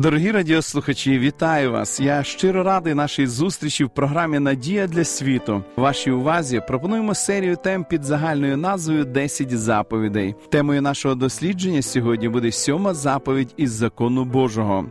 Дорогі радіослухачі, вітаю вас! Я щиро радий нашій зустрічі в програмі Надія для світу. Вашій увазі пропонуємо серію тем під загальною назвою «10 заповідей. Темою нашого дослідження сьогодні буде сьома заповідь із закону Божого.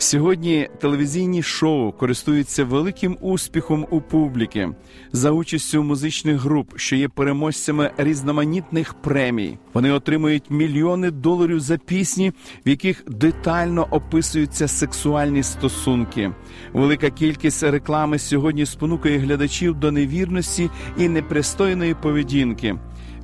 Сьогодні телевізійні шоу користуються великим успіхом у публіки за участю музичних груп, що є переможцями різноманітних премій. Вони отримують мільйони доларів за пісні, в яких детально описуються сексуальні стосунки. Велика кількість реклами сьогодні спонукає глядачів до невірності і непристойної поведінки.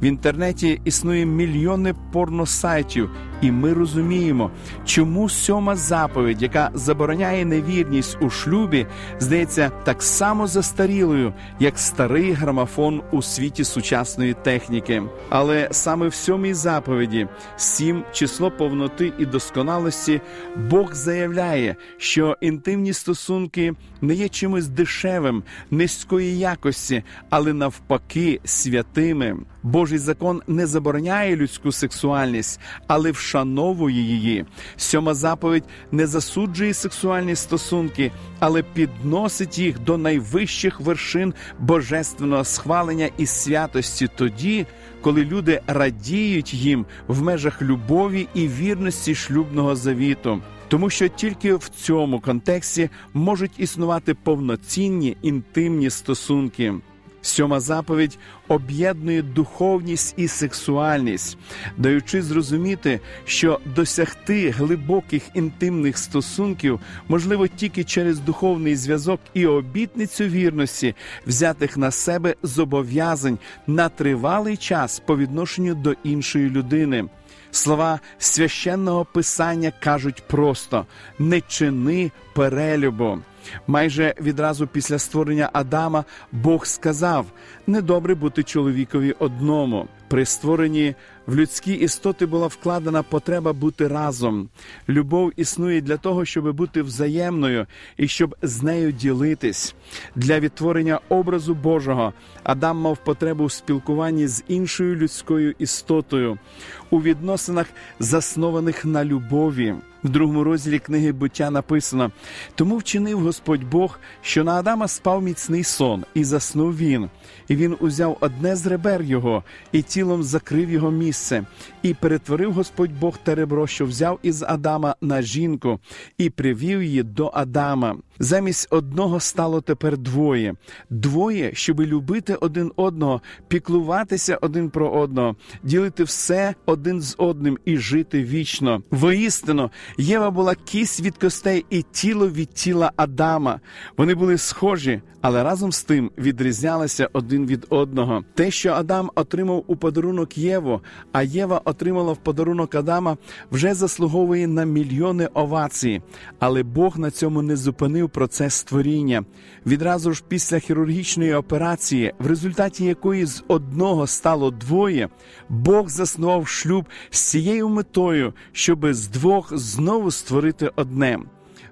В інтернеті існує мільйони порносайтів, і ми розуміємо, чому сьома заповідь, яка забороняє невірність у шлюбі, здається так само застарілою, як старий грамофон у світі сучасної техніки. Але саме в сьомій заповіді, сім число повноти і досконалості, Бог заявляє, що інтимні стосунки не є чимось дешевим, низької якості, але навпаки, святими. Божий закон не забороняє людську сексуальність, але вшановує її. Сьома заповідь не засуджує сексуальні стосунки, але підносить їх до найвищих вершин божественного схвалення і святості тоді, коли люди радіють їм в межах любові і вірності шлюбного завіту. Тому що тільки в цьому контексті можуть існувати повноцінні інтимні стосунки. Сьома заповідь об'єднує духовність і сексуальність, даючи зрозуміти, що досягти глибоких інтимних стосунків можливо тільки через духовний зв'язок і обітницю вірності, взятих на себе зобов'язань на тривалий час по відношенню до іншої людини. Слова священного писання кажуть просто не чини перелюбу. Майже відразу після створення Адама Бог сказав: недобре бути чоловікові одному. При створенні в людські істоти була вкладена потреба бути разом. Любов існує для того, щоб бути взаємною і щоб з нею ділитись. Для відтворення образу Божого Адам мав потребу в спілкуванні з іншою людською істотою у відносинах, заснованих на любові. В другому розділі книги буття написано: тому вчинив Господь Бог, що на Адама спав міцний сон, і заснув він. І він узяв одне з ребер його і тілом закрив його місце, і перетворив Господь Бог те ребро, що взяв із Адама на жінку, і привів її до Адама. Замість одного стало тепер двоє, двоє, щоби любити один одного, піклуватися один про одного, ділити все один з одним і жити вічно. Воістину, Єва була кість від костей і тіло від тіла Адама. Вони були схожі, але разом з тим відрізнялися один від одного. Те, що Адам отримав у подарунок Єву, а Єва отримала в подарунок Адама, вже заслуговує на мільйони овацій. Але Бог на цьому не зупинив процес створіння. Відразу ж після хірургічної операції, в результаті якої з одного стало двоє, Бог заснував шлюб з цією метою, щоби з двох знову створити одне.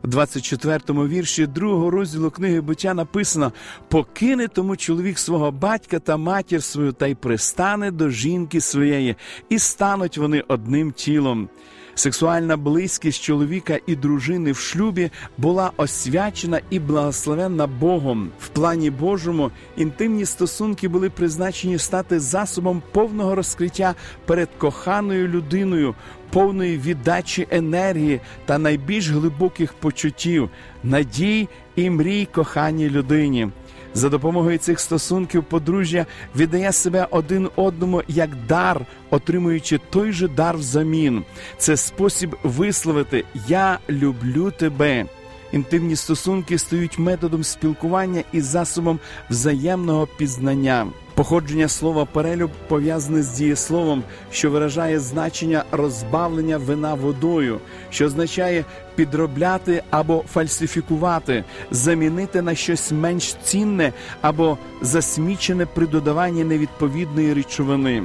У 24-му вірші другого розділу книги буття написано: покине тому чоловік свого батька та матір свою, та й пристане до жінки своєї, і стануть вони одним тілом. Сексуальна близькість чоловіка і дружини в шлюбі була освячена і благословенна Богом. В плані Божому інтимні стосунки були призначені стати засобом повного розкриття перед коханою людиною, повної віддачі енергії та найбільш глибоких почуттів, надій і мрій коханій людині. За допомогою цих стосунків подружжя віддає себе один одному як дар, отримуючи той же дар взамін. Це спосіб висловити Я люблю тебе. Інтимні стосунки стають методом спілкування і засобом взаємного пізнання. Походження слова перелюб пов'язане з дієсловом, що виражає значення розбавлення вина водою, що означає підробляти або фальсифікувати, замінити на щось менш цінне або засмічене при додаванні невідповідної речовини.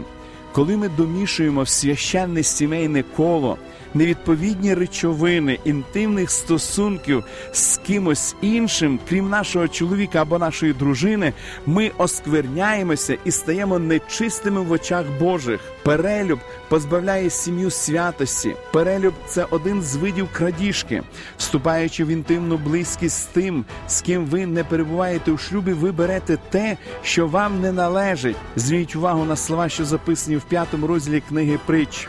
Коли ми домішуємо в священне сімейне коло невідповідні речовини інтимних стосунків з кимось іншим, крім нашого чоловіка або нашої дружини, ми оскверняємося і стаємо нечистими в очах Божих. Перелюб позбавляє сім'ю святості. Перелюб це один з видів крадіжки. Вступаючи в інтимну близькість з тим, з ким ви не перебуваєте у шлюбі, ви берете те, що вам не належить. Зверніть увагу на слова, що записані в п'ятому розділі книги притч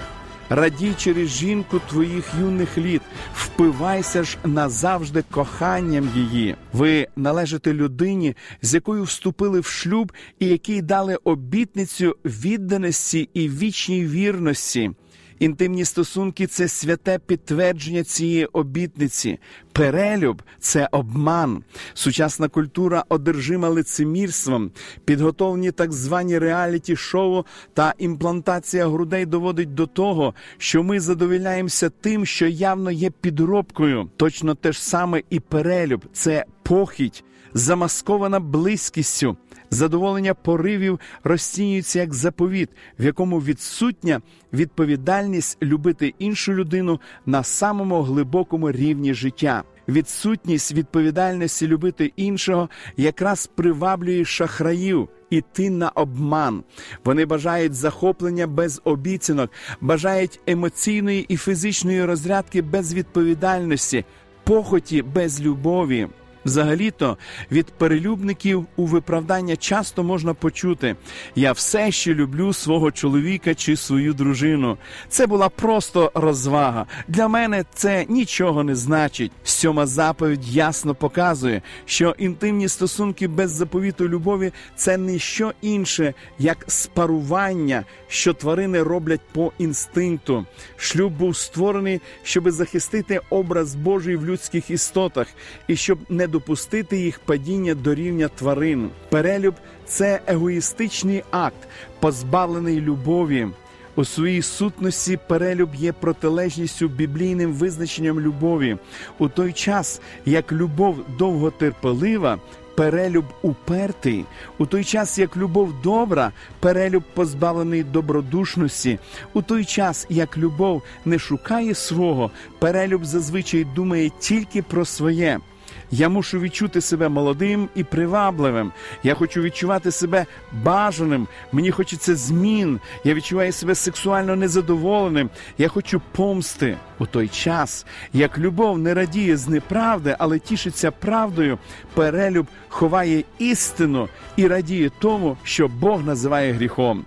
радій через жінку твоїх юних літ, впивайся ж назавжди коханням її. Ви належите людині, з якою вступили в шлюб, і якій дали обітницю відданості і вічній вірності. Інтимні стосунки це святе підтвердження цієї обітниці. Перелюб це обман. Сучасна культура одержима лицемірством, підготовлені так звані реаліті-шоу та імплантація грудей доводить до того, що ми задовільняємося тим, що явно є підробкою. Точно те ж саме і перелюб це похідь, замаскована близькістю. Задоволення поривів розцінюється як заповіт, в якому відсутня відповідальність любити іншу людину на самому глибокому рівні життя. Відсутність відповідальності любити іншого якраз приваблює шахраїв. Іти на обман. Вони бажають захоплення без обіцянок, бажають емоційної і фізичної розрядки без відповідальності, похоті без любові. Взагалі-то від перелюбників у виправдання часто можна почути: я все ще люблю свого чоловіка чи свою дружину. Це була просто розвага. Для мене це нічого не значить. Сьома заповідь ясно показує, що інтимні стосунки без заповіту любові це не що інше, як спарування, що тварини роблять по інстинкту. Шлюб був створений, щоб захистити образ Божий в людських істотах і щоб не допустити їх падіння до рівня тварин. Перелюб це егоїстичний акт, позбавлений любові. У своїй сутності перелюб є протилежністю біблійним визначенням любові. У той час, як любов довготерпелива, перелюб упертий, у той час, як любов добра, перелюб позбавлений добродушності, у той час, як любов не шукає свого, перелюб зазвичай думає тільки про своє. Я мушу відчути себе молодим і привабливим. Я хочу відчувати себе бажаним. Мені хочеться змін. Я відчуваю себе сексуально незадоволеним. Я хочу помсти у той час, як любов не радіє з неправди, але тішиться правдою. Перелюб ховає істину і радіє тому, що Бог називає гріхом.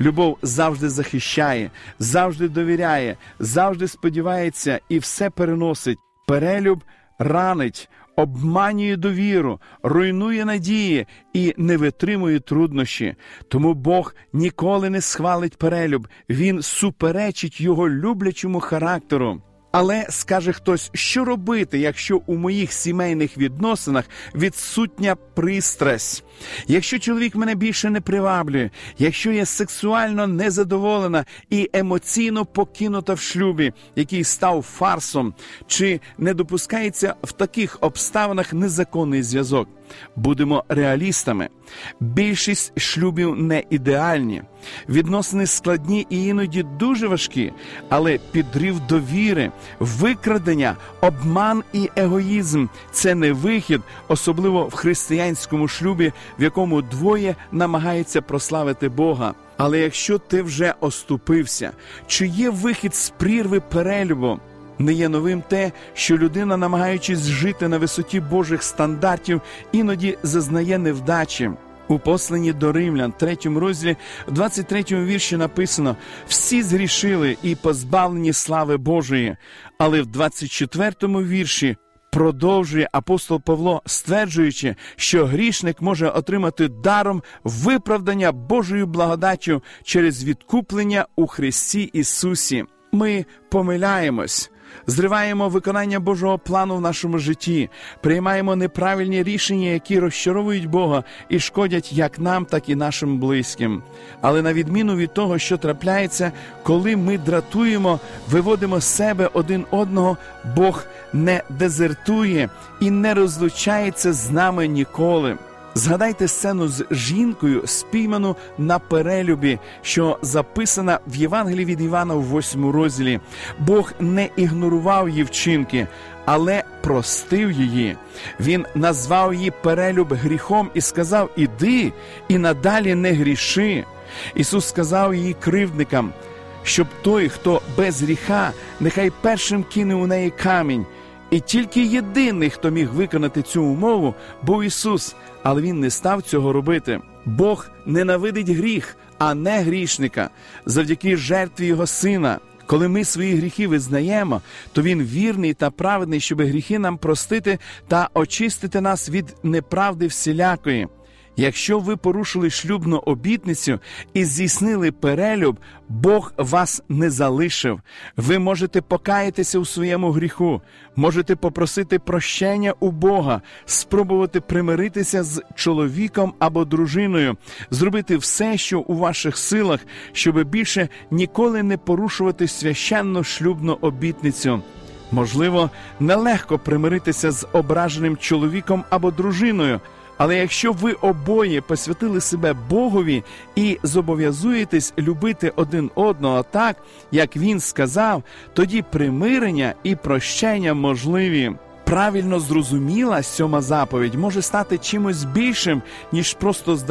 Любов завжди захищає, завжди довіряє, завжди сподівається і все переносить. Перелюб ранить обманює довіру, руйнує надії і не витримує труднощі. Тому Бог ніколи не схвалить перелюб, він суперечить його люблячому характеру. Але скаже хтось, що робити, якщо у моїх сімейних відносинах відсутня пристрасть, якщо чоловік мене більше не приваблює, якщо я сексуально незадоволена і емоційно покинута в шлюбі, який став фарсом, чи не допускається в таких обставинах незаконний зв'язок? Будемо реалістами. Більшість шлюбів не ідеальні, відносини складні і іноді дуже важкі, але підрив довіри, викрадення, обман і егоїзм це не вихід, особливо в християнському шлюбі, в якому двоє намагаються прославити Бога. Але якщо ти вже оступився, чи є вихід з прірви перелюбу? Не є новим те, що людина, намагаючись жити на висоті Божих стандартів, іноді зазнає невдачі. У посланні до римлян, третьому розділі, в 23-му вірші написано: всі згрішили і позбавлені слави Божої. Але в 24-му вірші продовжує апостол Павло, стверджуючи, що грішник може отримати даром виправдання Божою благодаттю через відкуплення у Христі Ісусі. Ми помиляємось. Зриваємо виконання Божого плану в нашому житті, приймаємо неправильні рішення, які розчаровують Бога і шкодять як нам, так і нашим близьким. Але на відміну від того, що трапляється, коли ми дратуємо, виводимо з себе один одного, Бог не дезертує і не розлучається з нами ніколи. Згадайте сцену з жінкою, спійману на перелюбі, що записана в Євангелії від Івана в восьмому розділі. Бог не ігнорував її вчинки, але простив її. Він назвав її перелюб гріхом і сказав: Іди і надалі не гріши. Ісус сказав її кривдникам, щоб той, хто без гріха, нехай першим кине у неї камінь. І тільки єдиний, хто міг виконати цю умову, був Ісус, але Він не став цього робити. Бог ненавидить гріх, а не грішника, завдяки жертві Його Сина. Коли ми свої гріхи визнаємо, то він вірний та праведний, щоб гріхи нам простити та очистити нас від неправди всілякої. Якщо ви порушили шлюбну обітницю і здійснили перелюб, Бог вас не залишив. Ви можете покаятися у своєму гріху, можете попросити прощення у Бога, спробувати примиритися з чоловіком або дружиною, зробити все, що у ваших силах, щоб більше ніколи не порушувати священну шлюбну обітницю. Можливо, нелегко примиритися з ображеним чоловіком або дружиною. Але якщо ви обоє посвятили себе Богові і зобов'язуєтесь любити один одного так, як він сказав, тоді примирення і прощення можливі. Правильно зрозуміла сьома заповідь може стати чимось більшим, ніж просто з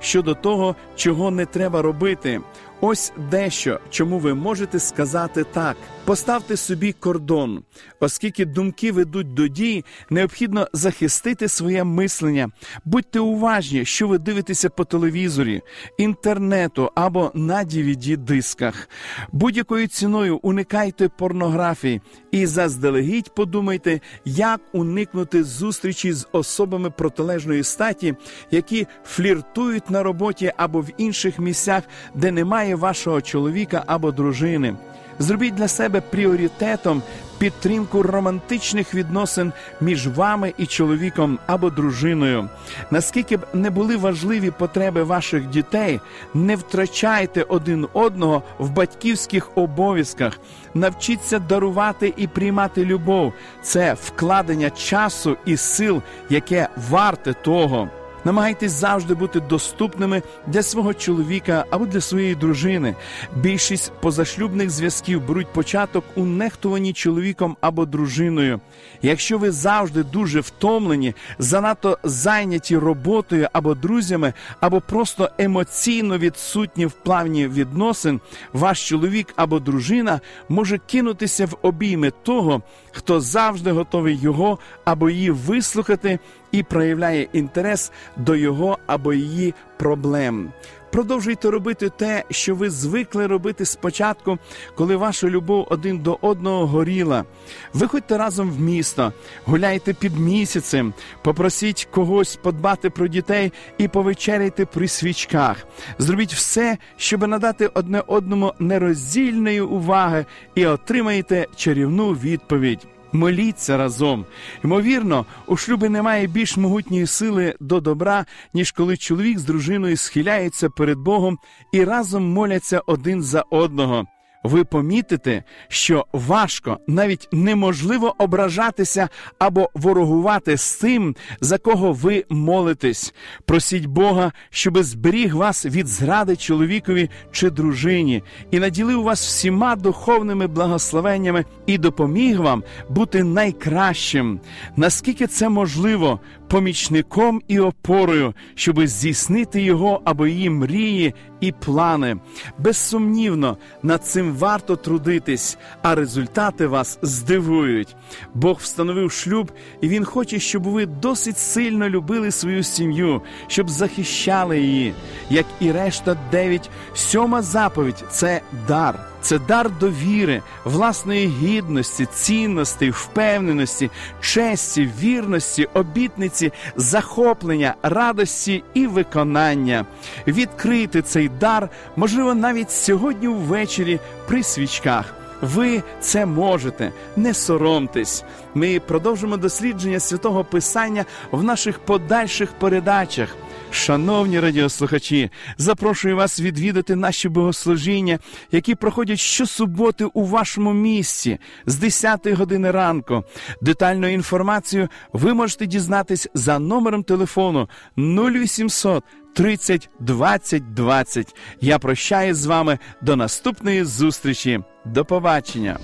щодо того, чого не треба робити. Ось дещо, чому ви можете сказати так: поставте собі кордон, оскільки думки ведуть до дій, необхідно захистити своє мислення. Будьте уважні, що ви дивитеся по телевізорі, інтернету або на dvd дисках. Будь-якою ціною уникайте порнографії і заздалегідь подумайте, як уникнути зустрічі з особами протилежної статі, які фліртують на роботі або в інших місцях, де немає вашого чоловіка або дружини. Зробіть для себе пріоритетом підтримку романтичних відносин між вами і чоловіком або дружиною. Наскільки б не були важливі потреби ваших дітей, не втрачайте один одного в батьківських обов'язках, навчіться дарувати і приймати любов. Це вкладення часу і сил, яке варте того. Намагайтесь завжди бути доступними для свого чоловіка або для своєї дружини. Більшість позашлюбних зв'язків беруть початок у нехтуванні чоловіком або дружиною. Якщо ви завжди дуже втомлені, занадто зайняті роботою або друзями, або просто емоційно відсутні в плавні відносин, ваш чоловік або дружина може кинутися в обійми того, хто завжди готовий його або її вислухати і проявляє інтерес до його або її проблем. Продовжуйте робити те, що ви звикли робити спочатку, коли ваша любов один до одного горіла. Виходьте разом в місто, гуляйте під місяцем, попросіть когось подбати про дітей і повечеряйте при свічках. Зробіть все, щоб надати одне одному нероздільної уваги, і отримаєте чарівну відповідь. Моліться разом. Ймовірно, у шлюбі немає більш могутньої сили до добра, ніж коли чоловік з дружиною схиляється перед Богом і разом моляться один за одного ви помітите, що важко, навіть неможливо ображатися або ворогувати з тим, за кого ви молитесь. Просіть Бога, щоби зберіг вас від зради чоловікові чи дружині, і наділив вас всіма духовними благословеннями і допоміг вам бути найкращим. Наскільки це можливо, помічником і опорою, щоби здійснити його або її мрії і плани. Безсумнівно, над цим варто трудитись, а результати вас здивують. Бог встановив шлюб, і Він хоче, щоб ви досить сильно любили свою сім'ю, щоб захищали її, як і решта дев'ять, сьома заповідь це дар. Це дар довіри, власної гідності, цінності, впевненості, честі, вірності, обітниці, захоплення, радості і виконання. Відкрити цей дар можливо навіть сьогодні ввечері при свічках. Ви це можете, не соромтесь. Ми продовжимо дослідження святого Писання в наших подальших передачах. Шановні радіослухачі, запрошую вас відвідати наші богослужіння, які проходять щосуботи у вашому місці з 10 години ранку. Детальну інформацію ви можете дізнатись за номером телефону 0800 30 20 20. Я прощаюсь з вами до наступної зустрічі. До побачення.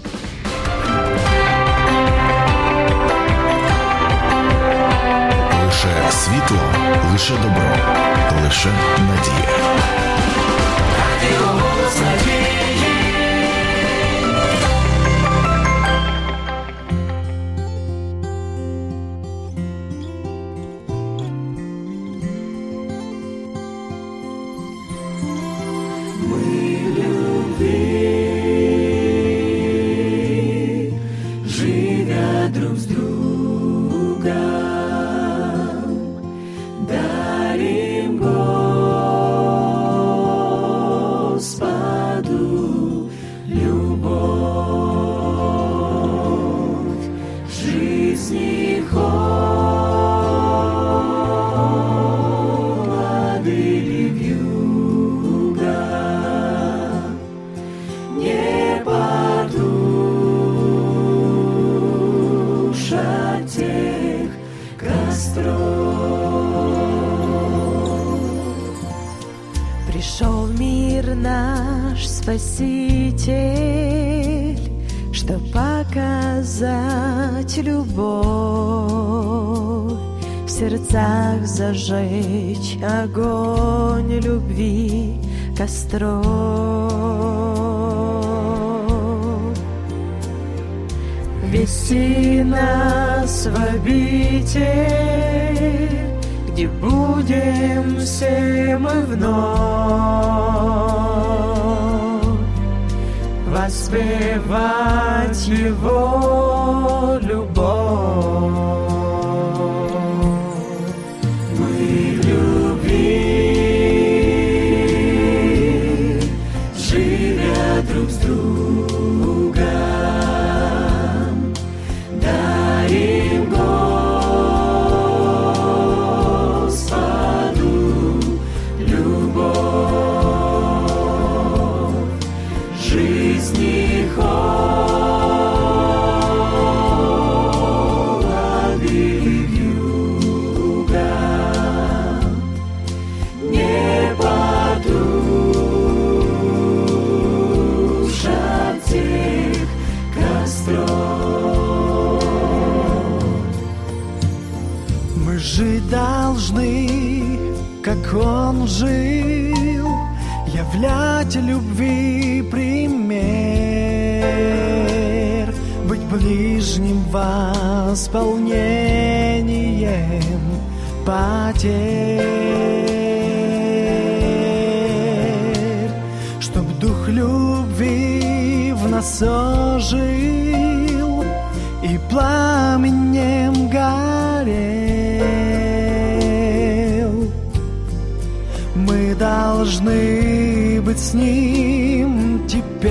Лише світло, лише добро, лише надія. Спаситель, Чтоб показать любовь, В сердцах зажечь огонь любви костров. Вести нас в обитель, где будем все мы вновь воспевать Его любовь. Мы жить должны, как он жил, являть любви пример, быть ближним восполнением потерь, нас ожил и пламенем горел. Мы должны быть с ним теперь.